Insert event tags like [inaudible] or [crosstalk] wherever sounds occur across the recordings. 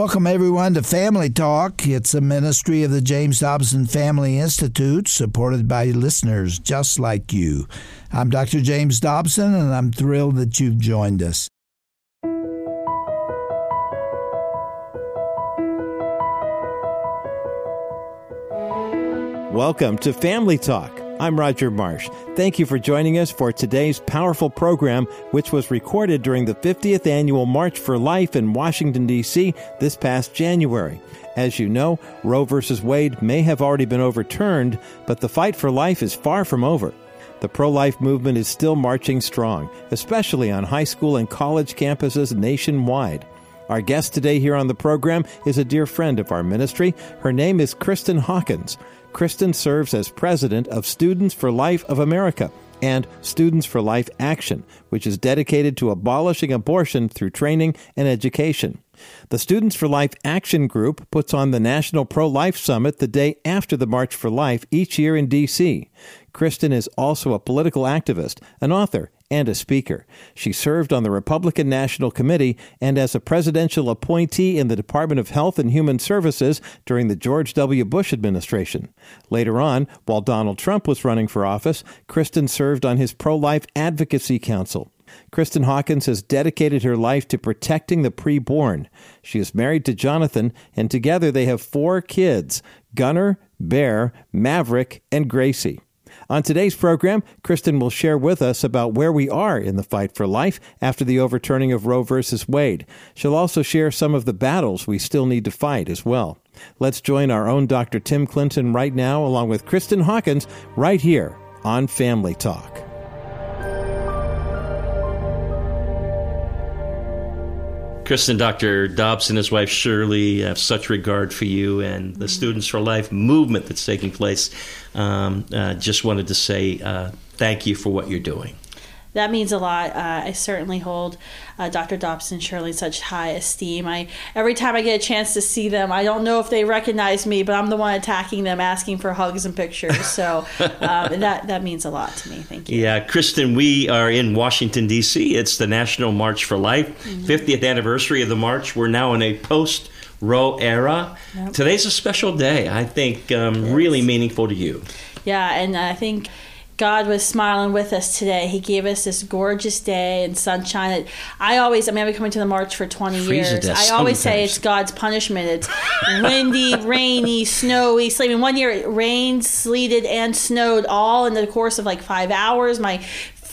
Welcome, everyone, to Family Talk. It's a ministry of the James Dobson Family Institute, supported by listeners just like you. I'm Dr. James Dobson, and I'm thrilled that you've joined us. Welcome to Family Talk. I'm Roger Marsh. Thank you for joining us for today's powerful program, which was recorded during the 50th annual March for Life in Washington, D.C. this past January. As you know, Roe v. Wade may have already been overturned, but the fight for life is far from over. The pro life movement is still marching strong, especially on high school and college campuses nationwide. Our guest today here on the program is a dear friend of our ministry. Her name is Kristen Hawkins. Kristen serves as president of Students for Life of America and Students for Life Action, which is dedicated to abolishing abortion through training and education. The Students for Life Action Group puts on the National Pro Life Summit the day after the March for Life each year in D.C. Kristen is also a political activist, an author, and a speaker. She served on the Republican National Committee and as a presidential appointee in the Department of Health and Human Services during the George W. Bush administration. Later on, while Donald Trump was running for office, Kristen served on his pro life advocacy council. Kristen Hawkins has dedicated her life to protecting the preborn. She is married to Jonathan, and together they have four kids Gunner, Bear, Maverick, and Gracie. On today's program, Kristen will share with us about where we are in the fight for life after the overturning of Roe v. Wade. She'll also share some of the battles we still need to fight as well. Let's join our own Dr. Tim Clinton right now, along with Kristen Hawkins, right here on Family Talk. Kristen, Dr. Dobson, his wife Shirley have such regard for you and the Students for Life movement that's taking place. Um, uh, just wanted to say uh, thank you for what you're doing that means a lot. Uh, I certainly hold uh, Dr. Dobson Shirley such high esteem. I every time I get a chance to see them, I don't know if they recognize me, but I'm the one attacking them, asking for hugs and pictures. So [laughs] um, that that means a lot to me. Thank you. Yeah, Kristen, we are in Washington D.C. It's the National March for Life, mm-hmm. 50th anniversary of the march. We're now in a post. Roe era. Yep. Today's a special day. I think um, really meaningful to you. Yeah, and I think God was smiling with us today. He gave us this gorgeous day and sunshine. I always, I mean, I've been coming to the march for 20 years. I always say it's God's punishment. It's windy, [laughs] rainy, snowy, sleeting. One year it rained, sleeted, and snowed all in the course of like five hours. My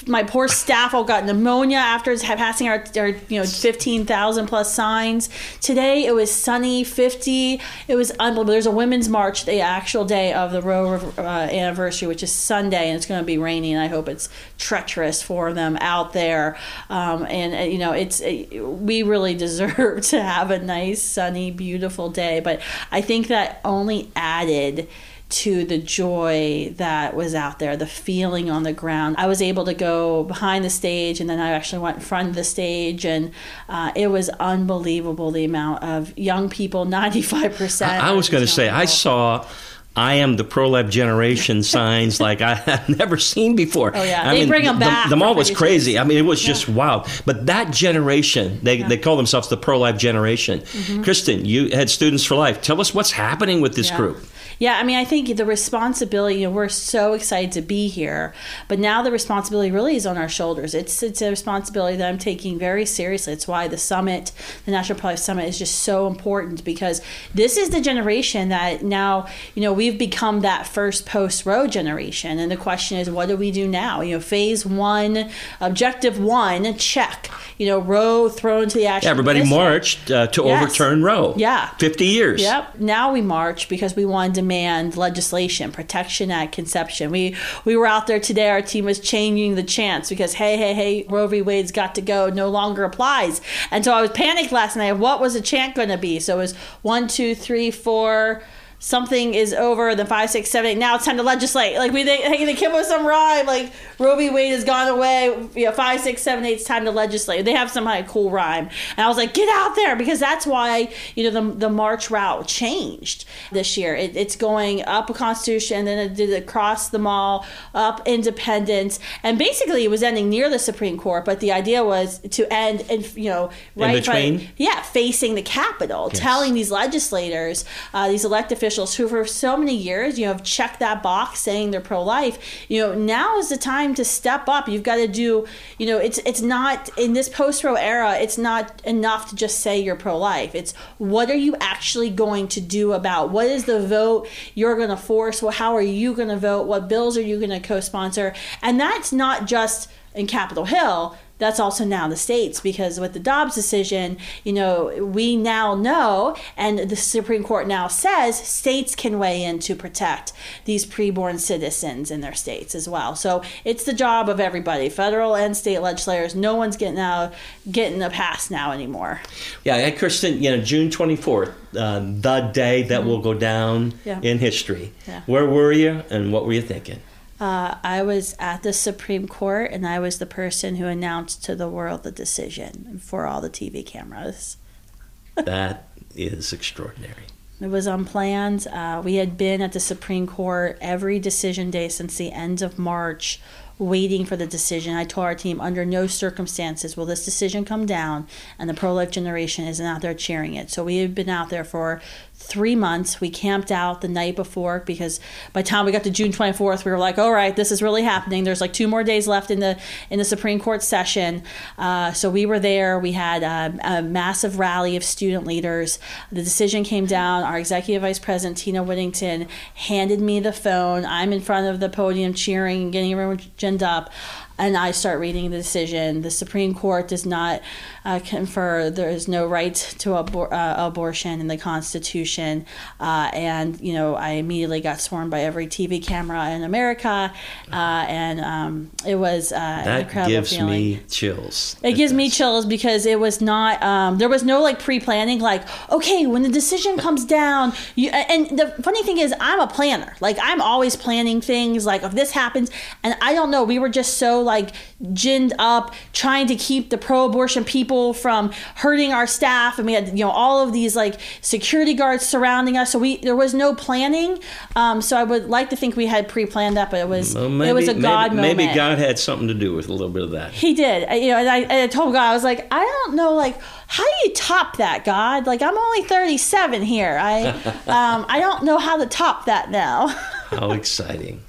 my poor staff all got pneumonia after passing our, our you know 15,000 plus signs. Today it was sunny, 50. It was unbelievable. There's a women's march the actual day of the Roe uh, anniversary, which is Sunday, and it's going to be rainy, and I hope it's treacherous for them out there. Um, and uh, you know, it's it, uh, we really [laughs] deserve to have a nice, sunny, beautiful day. But I think that only added to the joy that was out there, the feeling on the ground. I was able to go behind the stage and then I actually went in front of the stage, and uh, it was unbelievable the amount of young people [laughs] 95%. I, I was going to say, people. I saw. I am the pro life generation [laughs] signs like I have [laughs] never seen before. Oh yeah, I they mean, bring them back. The, the mall was crazy. I mean, it was just yeah. wild. But that generation, they, yeah. they call themselves the pro life generation. Mm-hmm. Kristen, you had Students for Life. Tell us what's happening with this yeah. group. Yeah, I mean, I think the responsibility, you know, we're so excited to be here, but now the responsibility really is on our shoulders. It's it's a responsibility that I'm taking very seriously. It's why the summit, the National Pro Life Summit, is just so important because this is the generation that now, you know, we've become that first post Roe generation, and the question is, what do we do now? You know, phase one, objective one, check. You know, Roe thrown to the action. Yeah, everybody marched uh, to yes. overturn Roe. Yeah, fifty years. Yep. Now we march because we wanted to demand legislation, protection at conception. We we were out there today. Our team was changing the chants because hey, hey, hey, Roe v. Wade's got to go, no longer applies. And so I was panicked last night. What was the chant going to be? So it was one, two, three, four something is over, the five, six, seven, eight. Now it's time to legislate. Like we they, they came up with some rhyme. Like Roe v. Wade has gone away. You know, five, six, seven, eight. It's time to legislate. They have some kind of cool rhyme, and I was like, get out there because that's why you know the the march route changed this year. It, it's going up a Constitution, then it did across the mall, up Independence, and basically it was ending near the Supreme Court. But the idea was to end, and you know, right in between, by, yeah, facing the Capitol, yes. telling these legislators, uh, these elected officials who for so many years, you know, have checked that box saying they're pro-life. You know, now is the time to step up. You've got to do, you know, it's it's not in this post-Roe era. It's not enough to just say you're pro-life. It's what are you actually going to do about what is the vote you're going to force? Well, how are you going to vote? What bills are you going to co-sponsor? And that's not just in Capitol Hill that's also now the states because with the Dobbs decision, you know, we now know, and the Supreme Court now says states can weigh in to protect these preborn citizens in their states as well. So it's the job of everybody, federal and state legislators. No one's getting out, getting a pass now anymore. Yeah, Kristen, you know, June twenty fourth, uh, the day that mm-hmm. will go down yeah. in history. Yeah. Where were you, and what were you thinking? Uh, I was at the Supreme Court and I was the person who announced to the world the decision for all the TV cameras. [laughs] that is extraordinary. It was unplanned. Uh, we had been at the Supreme Court every decision day since the end of March waiting for the decision. I told our team, under no circumstances will this decision come down, and the pro life generation isn't out there cheering it. So we had been out there for three months. We camped out the night before because by the time we got to June 24th, we were like, all right, this is really happening. There's like two more days left in the in the Supreme Court session. Uh, so we were there. We had a, a, massive rally of student leaders. The decision came down. Our executive vice president, Tina Whittington, handed me the phone. I'm in front of the podium cheering, getting everyone ginned up and I start reading the decision. The Supreme Court does not uh, confer there is no right to abor- uh, abortion in the Constitution, uh, and you know I immediately got sworn by every TV camera in America, uh, and um, it was uh, that incredible gives feeling. me chills. It gives me chills because it was not um, there was no like pre-planning like okay when the decision [laughs] comes down you and the funny thing is I'm a planner like I'm always planning things like if this happens and I don't know we were just so like ginned up trying to keep the pro-abortion people from hurting our staff. And we had you know all of these like security guards surrounding us. So we there was no planning. Um, so i would like to think we had pre-planned that but it was well, maybe, it was a god maybe, moment. Maybe god had something to do with a little bit of that. He did. I, you know and I, I told god i was like i don't know like how do you top that god? Like i'm only 37 here. I [laughs] um, i don't know how to top that now. [laughs] How exciting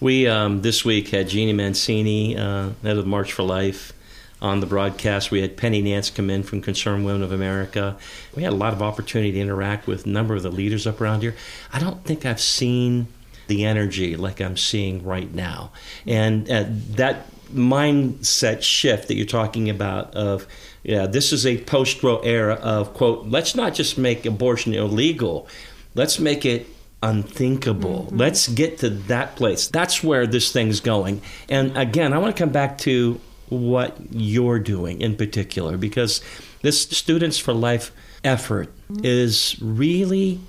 we um, this week had Jeanne Mancini, uh, head of March for Life, on the broadcast. We had Penny Nance come in from Concerned Women of America. We had a lot of opportunity to interact with a number of the leaders up around here. I don't think I've seen the energy like I'm seeing right now, and uh, that mindset shift that you're talking about of yeah, this is a post-Roe era of quote. Let's not just make abortion illegal. Let's make it unthinkable. Mm-hmm. Let's get to that place. That's where this thing's going. And again, I want to come back to what you're doing in particular because this Students for Life effort mm-hmm. is really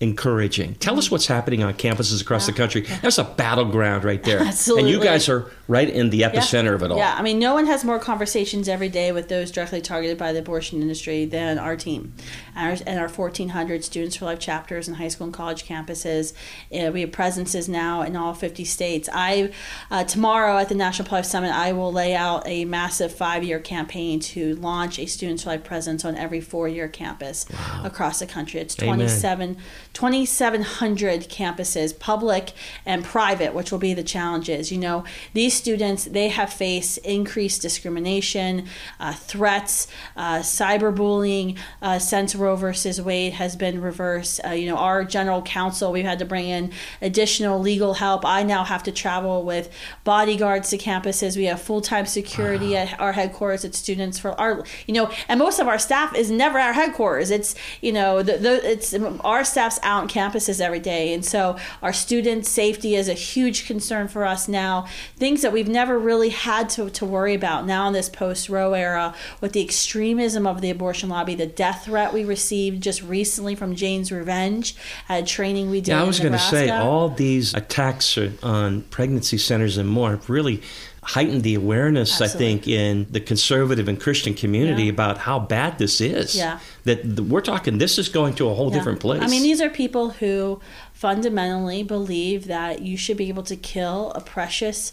encouraging. Tell us what's happening on campuses across yeah. the country. That's a battleground right there. [laughs] Absolutely. And you guys are right in the epicenter yeah. of it all. Yeah, I mean, no one has more conversations every day with those directly targeted by the abortion industry than our team and our, and our 1,400 Students for Life chapters in high school and college campuses. Uh, we have presences now in all 50 states. I uh, tomorrow at the National Pro Life Summit, I will lay out a massive five-year campaign to launch a Students for Life presence on every four-year campus wow. across the country. It's 27, 2,700 campuses, public and private, which will be the challenges. You know, these students, they have faced increased discrimination, uh, threats, uh, cyberbullying uh, since Roe versus Wade has been reversed. Uh, you know, our general counsel, we've had to bring in additional legal help. I now have to travel with bodyguards to campuses. We have full time security wow. at our headquarters. It's students for our, you know, and most of our staff is never at our headquarters. It's, you know, the, the, it's our staff's out on campuses every day. And so our student safety is a huge concern for us now. Things that we've never really had to, to worry about now in this post Roe era with the extremism of the abortion lobby, the death threat we received just recently from Jane's Revenge at training we did. Yeah, I was going to say all these attacks on pregnancy centers and more have really heightened the awareness, Absolutely. I think, in the conservative and Christian community yeah. about how bad this is. Yeah. That we're talking, this is going to a whole yeah. different place. I mean, these are people who fundamentally believe that you should be able to kill a precious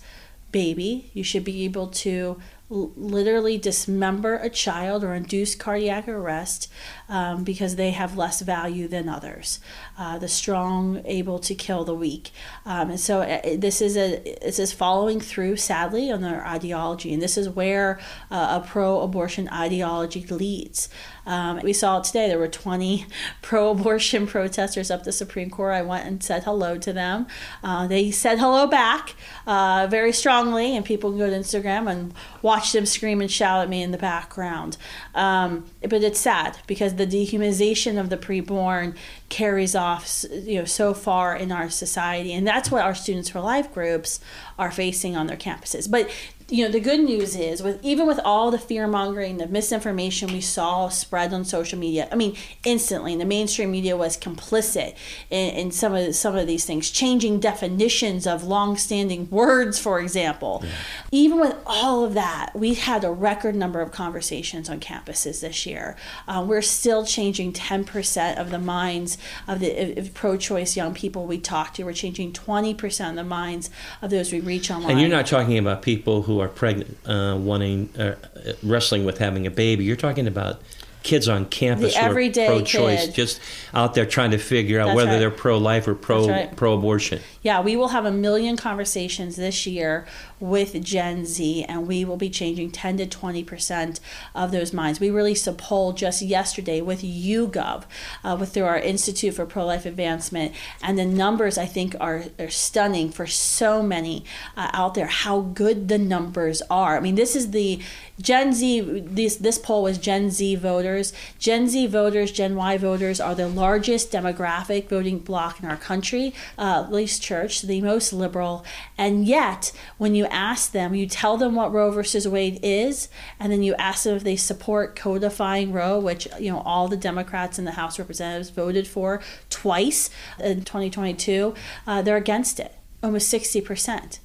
baby. You should be able to literally dismember a child or induce cardiac arrest um, because they have less value than others. Uh, the strong able to kill the weak, um, and so uh, this is a this is following through sadly on their ideology, and this is where uh, a pro-abortion ideology leads. Um, we saw today. There were 20 [laughs] pro-abortion protesters up the Supreme Court. I went and said hello to them. Uh, they said hello back uh, very strongly, and people can go to Instagram and watch them scream and shout at me in the background. Um, but it's sad because the dehumanization of the preborn carries off you know so far in our society. And that's what our students for life groups are facing on their campuses. But you know the good news is with even with all the fear mongering the misinformation we saw spread on social media i mean instantly the mainstream media was complicit in, in some of some of these things changing definitions of long-standing words for example. Yeah. even with all of that we had a record number of conversations on campuses this year uh, we're still changing 10% of the minds of the pro-choice young people we talk to we're changing 20% of the minds of those we reach online and you're not talking about people who are pregnant, uh, wanting, uh, wrestling with having a baby. You're talking about kids on campus the who are pro-choice, kid. just out there trying to figure out That's whether right. they're pro-life or pro right. pro-abortion. Yeah, we will have a million conversations this year with Gen Z, and we will be changing 10 to 20 percent of those minds. We released a poll just yesterday with YouGov, uh, with through our Institute for Pro Life Advancement, and the numbers I think are, are stunning for so many uh, out there. How good the numbers are. I mean, this is the Gen Z. This this poll was Gen Z voters. Gen Z voters, Gen Y voters are the largest demographic voting bloc in our country. Uh, least Church, the most liberal, and yet when you ask them, you tell them what Roe versus Wade is, and then you ask them if they support codifying Roe, which you know all the Democrats in the House Representatives voted for twice in 2022. Uh, they're against it, almost 60 percent,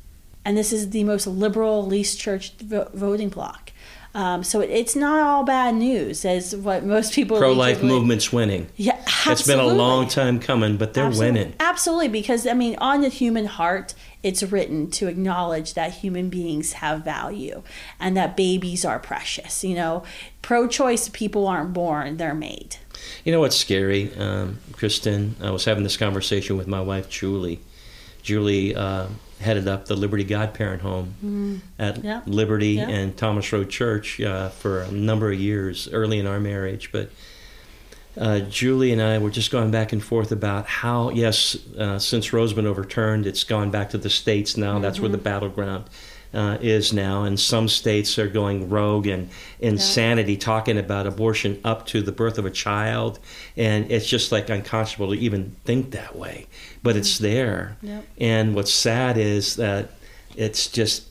and this is the most liberal, least church vo- voting bloc. Um, so it's not all bad news, as what most people. Pro-life movement's winning. Yeah, absolutely. It's been a long time coming, but they're absolutely. winning. Absolutely, because I mean, on the human heart, it's written to acknowledge that human beings have value and that babies are precious. You know, pro-choice people aren't born; they're made. You know what's scary, um, Kristen? I was having this conversation with my wife, Julie. Julie. Uh, headed up the Liberty Godparent Home mm. at yeah. Liberty yeah. and Thomas Road Church uh, for a number of years early in our marriage. But uh, Julie and I were just going back and forth about how, yes, uh, since Roe's been overturned, it's gone back to the states now. Mm-hmm. That's where the mm-hmm. battleground uh, is now, and some states are going rogue and insanity, yeah. talking about abortion up to the birth of a child, and it's just like unconscionable to even think that way. But mm-hmm. it's there, yep. and what's sad is that it's just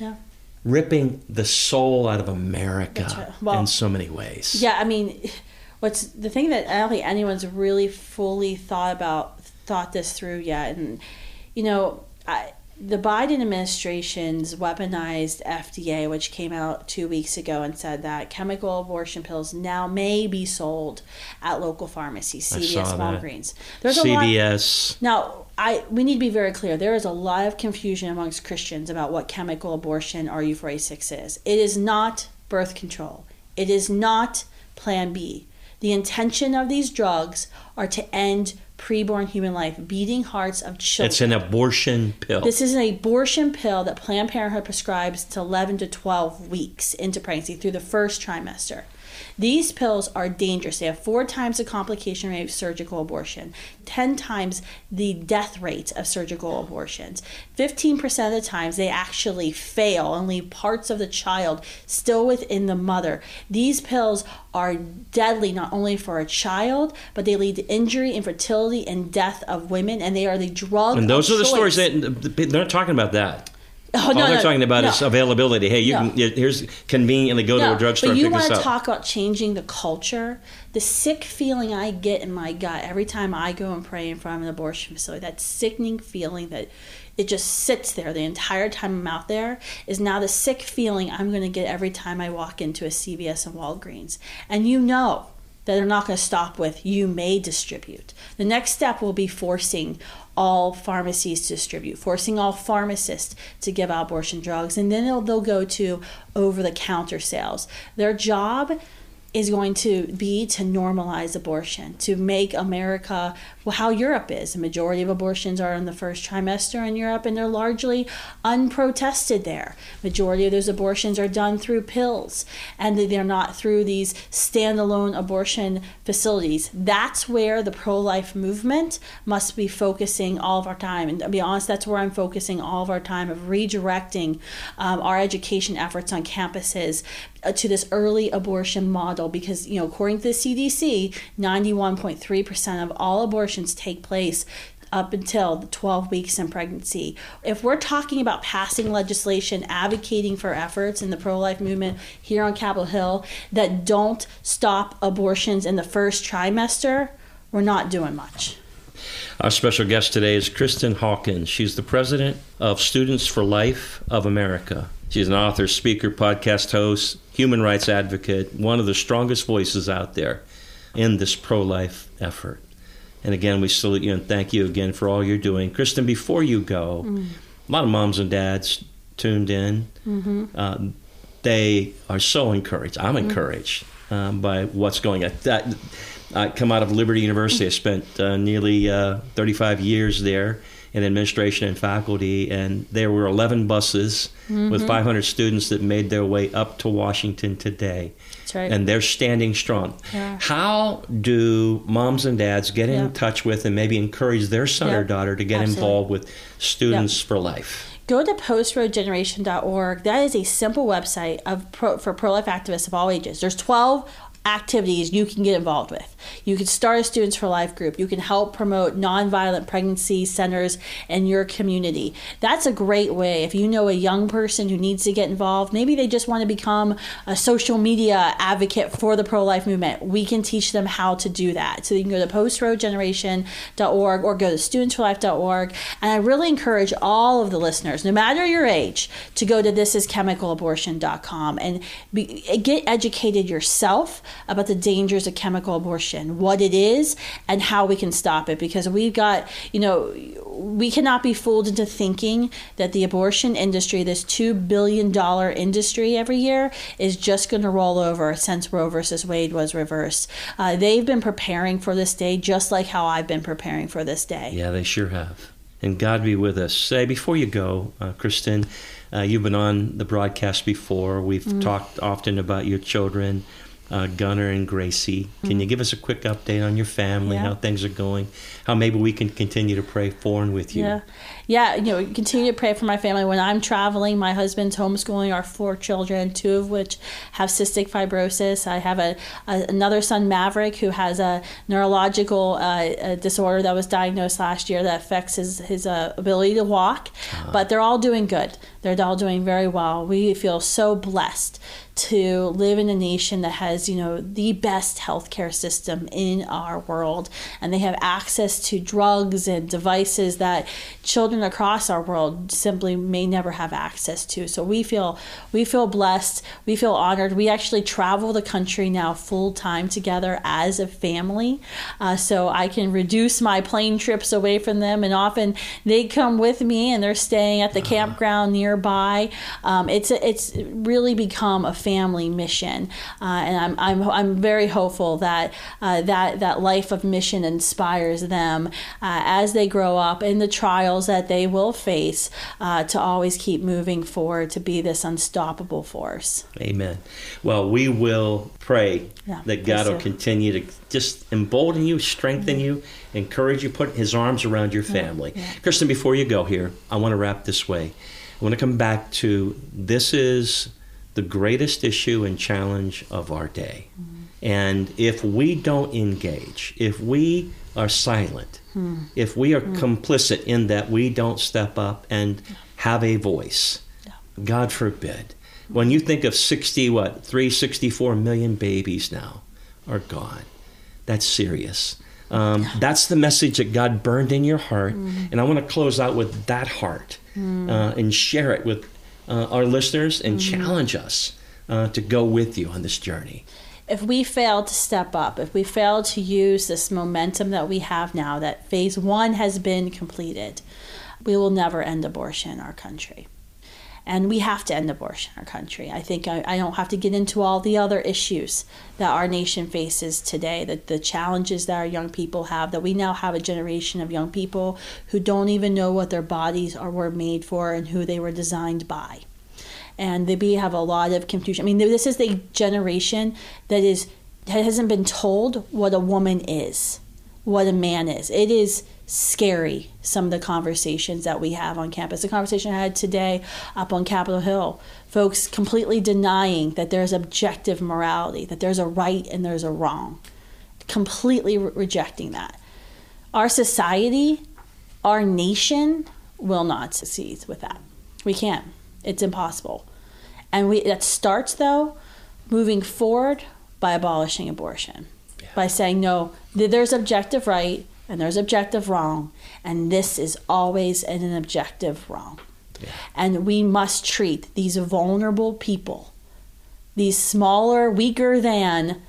yeah. ripping the soul out of America right. well, in so many ways. Yeah, I mean, what's the thing that I don't think anyone's really fully thought about thought this through yet, and you know, I the Biden administration's weaponized FDA, which came out two weeks ago and said that chemical abortion pills now may be sold at local pharmacies, CVS, Walgreens. There's CVS. A lot, now, I we need to be very clear. There is a lot of confusion amongst Christians about what chemical abortion RU486 is. It is not birth control. It is not Plan B. The intention of these drugs are to end preborn human life, beating hearts of children. It's an abortion pill. This is an abortion pill that Planned Parenthood prescribes to 11 to 12 weeks into pregnancy through the first trimester. These pills are dangerous. They have four times the complication rate of surgical abortion, 10 times the death rate of surgical abortions. 15% of the times they actually fail and leave parts of the child still within the mother. These pills are deadly not only for a child, but they lead to injury, infertility, and death of women, and they are the drug. And those are the choice. stories that they're not talking about that. Oh, All no, they're no, talking about no. is availability. Hey, you can here's conveniently go to a drugstore but you want to talk about changing the culture. The sick feeling I get in my gut every time I go and pray in front of an abortion facility, that sickening feeling that it just sits there the entire time I'm out there, is now the sick feeling I'm going to get every time I walk into a CVS and Walgreens. And you know that they're not going to stop with you may distribute. The next step will be forcing all pharmacies to distribute, forcing all pharmacists to give out abortion drugs, and then they'll, they'll go to over the counter sales. Their job is going to be to normalize abortion, to make America well, how Europe is. The majority of abortions are in the first trimester in Europe, and they're largely unprotested there. Majority of those abortions are done through pills, and they're not through these standalone abortion facilities. That's where the pro-life movement must be focusing all of our time. And to be honest, that's where I'm focusing all of our time of redirecting um, our education efforts on campuses uh, to this early abortion model because you know according to the CDC 91.3% of all abortions take place up until the 12 weeks in pregnancy. If we're talking about passing legislation advocating for efforts in the pro life movement here on Capitol Hill that don't stop abortions in the first trimester, we're not doing much. Our special guest today is Kristen Hawkins. She's the president of Students for Life of America. She's an author, speaker, podcast host, human rights advocate, one of the strongest voices out there in this pro life effort. And again, we salute you and thank you again for all you're doing. Kristen, before you go, Mm. a lot of moms and dads tuned in. Mm-hmm. Uh, they are so encouraged. I'm encouraged um, by what's going on. That, I come out of Liberty University. I spent uh, nearly uh, 35 years there in administration and faculty, and there were 11 buses Mm-hmm. with 500 students that made their way up to Washington today. That's right. And they're standing strong. Yeah. How do moms and dads get in touch with and maybe encourage their son Yeah. or daughter to get Absolutely. involved with Students for Life? go to postroegeneration.org. That is a simple website of pro, for pro life activists of all ages. There's 12 activities you can get involved with. You can start a Students for Life group. You can help promote nonviolent pregnancy centers in your community. That's a great way. If you know a young person who needs to get involved, maybe they just want to become a social media advocate for the pro life movement, we can teach them how to do that. So you can go to postroegeneration.org or go to studentsforlife.org. And I really encourage all of the listeners, no matter your age, to go to thisischemicalabortion.com and be, get educated yourself about the dangers of chemical abortion, what it is, and how we can stop it. Because we've got, you know, we cannot be fooled into thinking that the abortion industry, this $2 billion industry every year, is just going to roll over since Roe versus Wade was reversed. Uh, they've been preparing for this day just like how I've been preparing for this day. Yeah, they sure have. And God be with us. Say, before you go, uh, Kristen, uh, you've been on the broadcast before. We've Mm. talked often about your children, uh, Gunnar and Gracie. Can you give us a quick update on your family. Yeah. how things are going, how maybe we can continue to pray for and with you? Yeah. Yeah, you know, continue to pray for my family. When I'm traveling, my husband's homeschooling our four children, two of which have cystic fibrosis. I have a, a another son, Maverick, who has a neurological uh, a disorder that was diagnosed last year that affects his his uh, ability to walk. But they're all doing good. They're all doing very well. We feel so blessed to live in a nation that has, you know, the best healthcare system in our world, and they have access to drugs and devices that children across our world simply may never have access to. So we feel we feel blessed. We feel honored. We actually travel the country now full time together as a family, uh, so I can reduce my plane trips away from them, and often they come with me and they're staying at the campground nearby. Um, it's it's really become a family mission, uh, and I'm, I'm, I'm very hopeful that uh, that that life of mission inspires them uh, as they grow up in the trials that they will face uh, to always keep moving forward to be this unstoppable force. Amen. Well, we will pray yeah, that God will continue to just embolden you, strengthen mm-hmm. you, encourage you, put His arms around your family. Yeah, yeah. Kristen, before you go here, I want to wrap this way. I want to come back to this is the greatest issue and challenge of our day. Mm-hmm. And if we don't engage, if we are silent, mm. if we are mm. complicit in that we don't step up and have a voice, yeah. God forbid. When you think of 60, what, 364 million babies now are gone, that's serious. Um, that's the message that God burned in your heart. Mm. And I want to close out with that heart mm. uh, and share it with uh, our listeners and mm-hmm. challenge us uh, to go with you on this journey. If we fail to step up, if we fail to use this momentum that we have now, that phase one has been completed, we will never end abortion in our country and we have to end abortion in our country. I think I, I, don't have to get into all the other issues that our nation faces today, the, the challenges that our young people have, that we now have a generation of young people who don't even know what their bodies are were made for and who they were designed by. And they have a lot of confusion. I mean, this is the generation that is hasn't been told what a woman is, what a man is. It is scary some of the conversations that we have on campus. The conversation I had today up on Capitol Hill, folks completely denying that there's objective morality, that there's a right and there's a wrong, completely re- rejecting that. Our society, our nation will not succeed with that. We can't. It's impossible. And we that starts though moving forward by abolishing abortion. Yeah. By saying no, there's objective right and there's objective wrong, and this is always an objective wrong. Yeah. And we must treat these vulnerable people, these smaller, weaker than,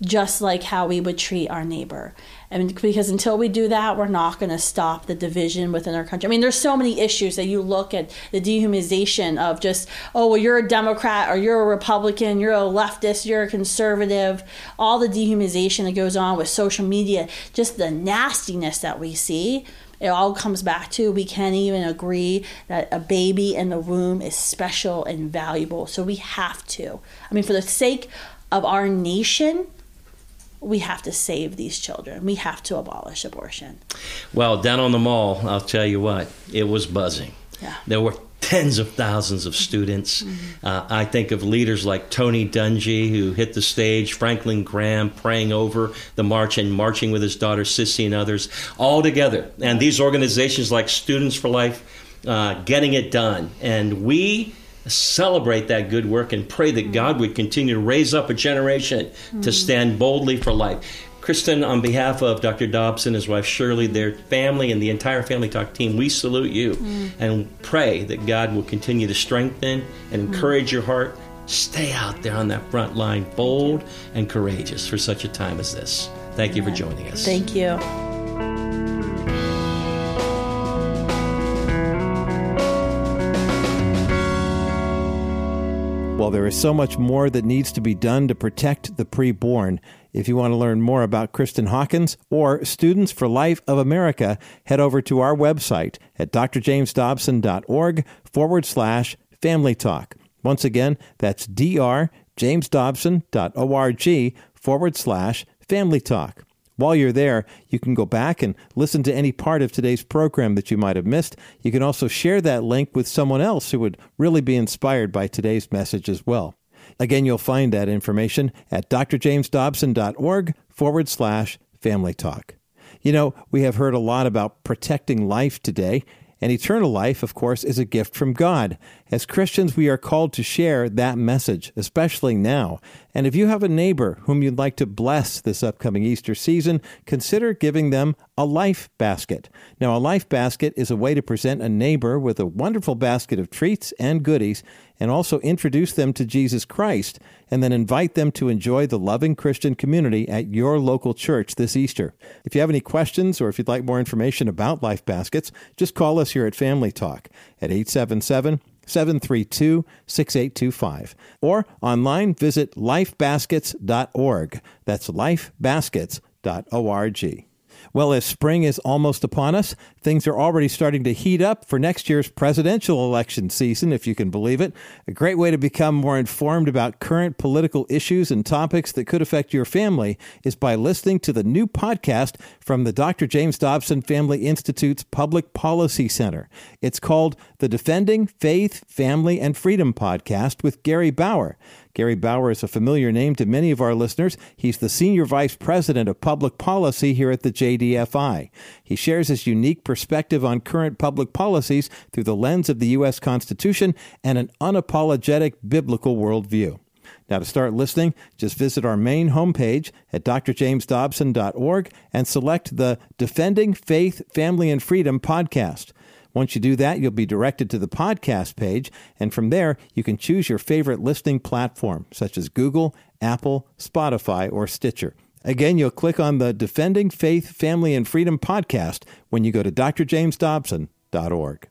just like how we would treat our neighbor. And because until we do that, we're not going to stop the division within our country. I mean, there's so many issues that you look at the dehumanization of just, oh, well, you're a Democrat or you're a Republican, you're a leftist, you're a conservative, all the dehumanization that goes on with social media, just the nastiness that we see. It all comes back to we can't even agree that a baby in the womb is special and valuable. So we have to. I mean, for the sake of our nation, we have to save these children. We have to abolish abortion. Well, down on the mall, I'll tell you what, it was buzzing. Yeah. There were tens of thousands of students. Mm-hmm. Uh, I think of leaders like Tony Dungy, who hit the stage, Franklin Graham praying over the march and marching with his daughter Cissie and others, all together. And these organizations like Students for Life uh, getting it done. And we celebrate that good work and pray that God would continue to raise up a generation mm-hmm. to stand boldly for life. Kristen, on behalf of Dr. Dobson, his wife Shirley, their family, and the entire Family Talk team, we salute you mm. and pray that God will continue to strengthen and encourage mm. your heart. Stay out there on that front line, bold and courageous for such a time as this. Thank you for joining us. Thank you. Well, there is so much more that needs to be done to protect the preborn. If you want to learn more about Kristen Hawkins or Students for Life of America, head over to our website at drjamesdobson.org forward slash family talk. Once again, that's drjamesdobson.org forward slash family talk. While you're there, you can go back and listen to any part of today's program that you might have missed. You can also share that link with someone else who would really be inspired by today's message as well. Again, you'll find that information at drjamesdobson.org forward slash family talk. You know, we have heard a lot about protecting life today, and eternal life, of course, is a gift from God. As Christians, we are called to share that message, especially now. And if you have a neighbor whom you'd like to bless this upcoming Easter season, consider giving them a life basket. Now, a life basket is a way to present a neighbor with a wonderful basket of treats and goodies and also introduce them to Jesus Christ and then invite them to enjoy the loving Christian community at your local church this Easter. If you have any questions or if you'd like more information about life baskets, just call us here at Family Talk at 877 732 6825. Or online, visit lifebaskets.org. That's lifebaskets.org. Well, as spring is almost upon us, things are already starting to heat up for next year's presidential election season, if you can believe it. A great way to become more informed about current political issues and topics that could affect your family is by listening to the new podcast from the Dr. James Dobson Family Institute's Public Policy Center. It's called the Defending Faith, Family, and Freedom podcast with Gary Bauer. Gary Bauer is a familiar name to many of our listeners. He's the Senior Vice President of Public Policy here at the JDFI. He shares his unique perspective on current public policies through the lens of the U.S. Constitution and an unapologetic biblical worldview. Now, to start listening, just visit our main homepage at drjamesdobson.org and select the Defending Faith, Family, and Freedom podcast. Once you do that, you'll be directed to the podcast page, and from there, you can choose your favorite listening platform, such as Google, Apple, Spotify, or Stitcher. Again, you'll click on the Defending Faith, Family, and Freedom podcast when you go to drjamesdobson.org.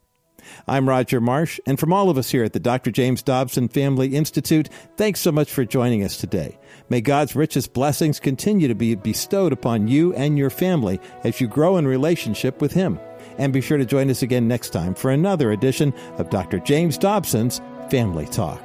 I'm Roger Marsh, and from all of us here at the Dr. James Dobson Family Institute, thanks so much for joining us today. May God's richest blessings continue to be bestowed upon you and your family as you grow in relationship with Him. And be sure to join us again next time for another edition of Dr. James Dobson's Family Talk.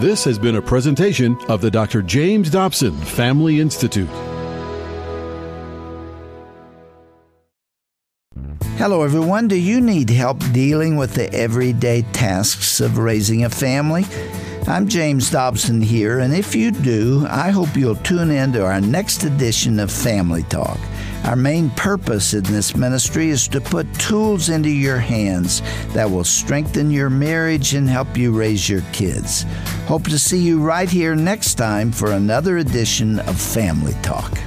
This has been a presentation of the Dr. James Dobson Family Institute. Hello, everyone. Do you need help dealing with the everyday tasks of raising a family? I'm James Dobson here, and if you do, I hope you'll tune in to our next edition of Family Talk. Our main purpose in this ministry is to put tools into your hands that will strengthen your marriage and help you raise your kids. Hope to see you right here next time for another edition of Family Talk.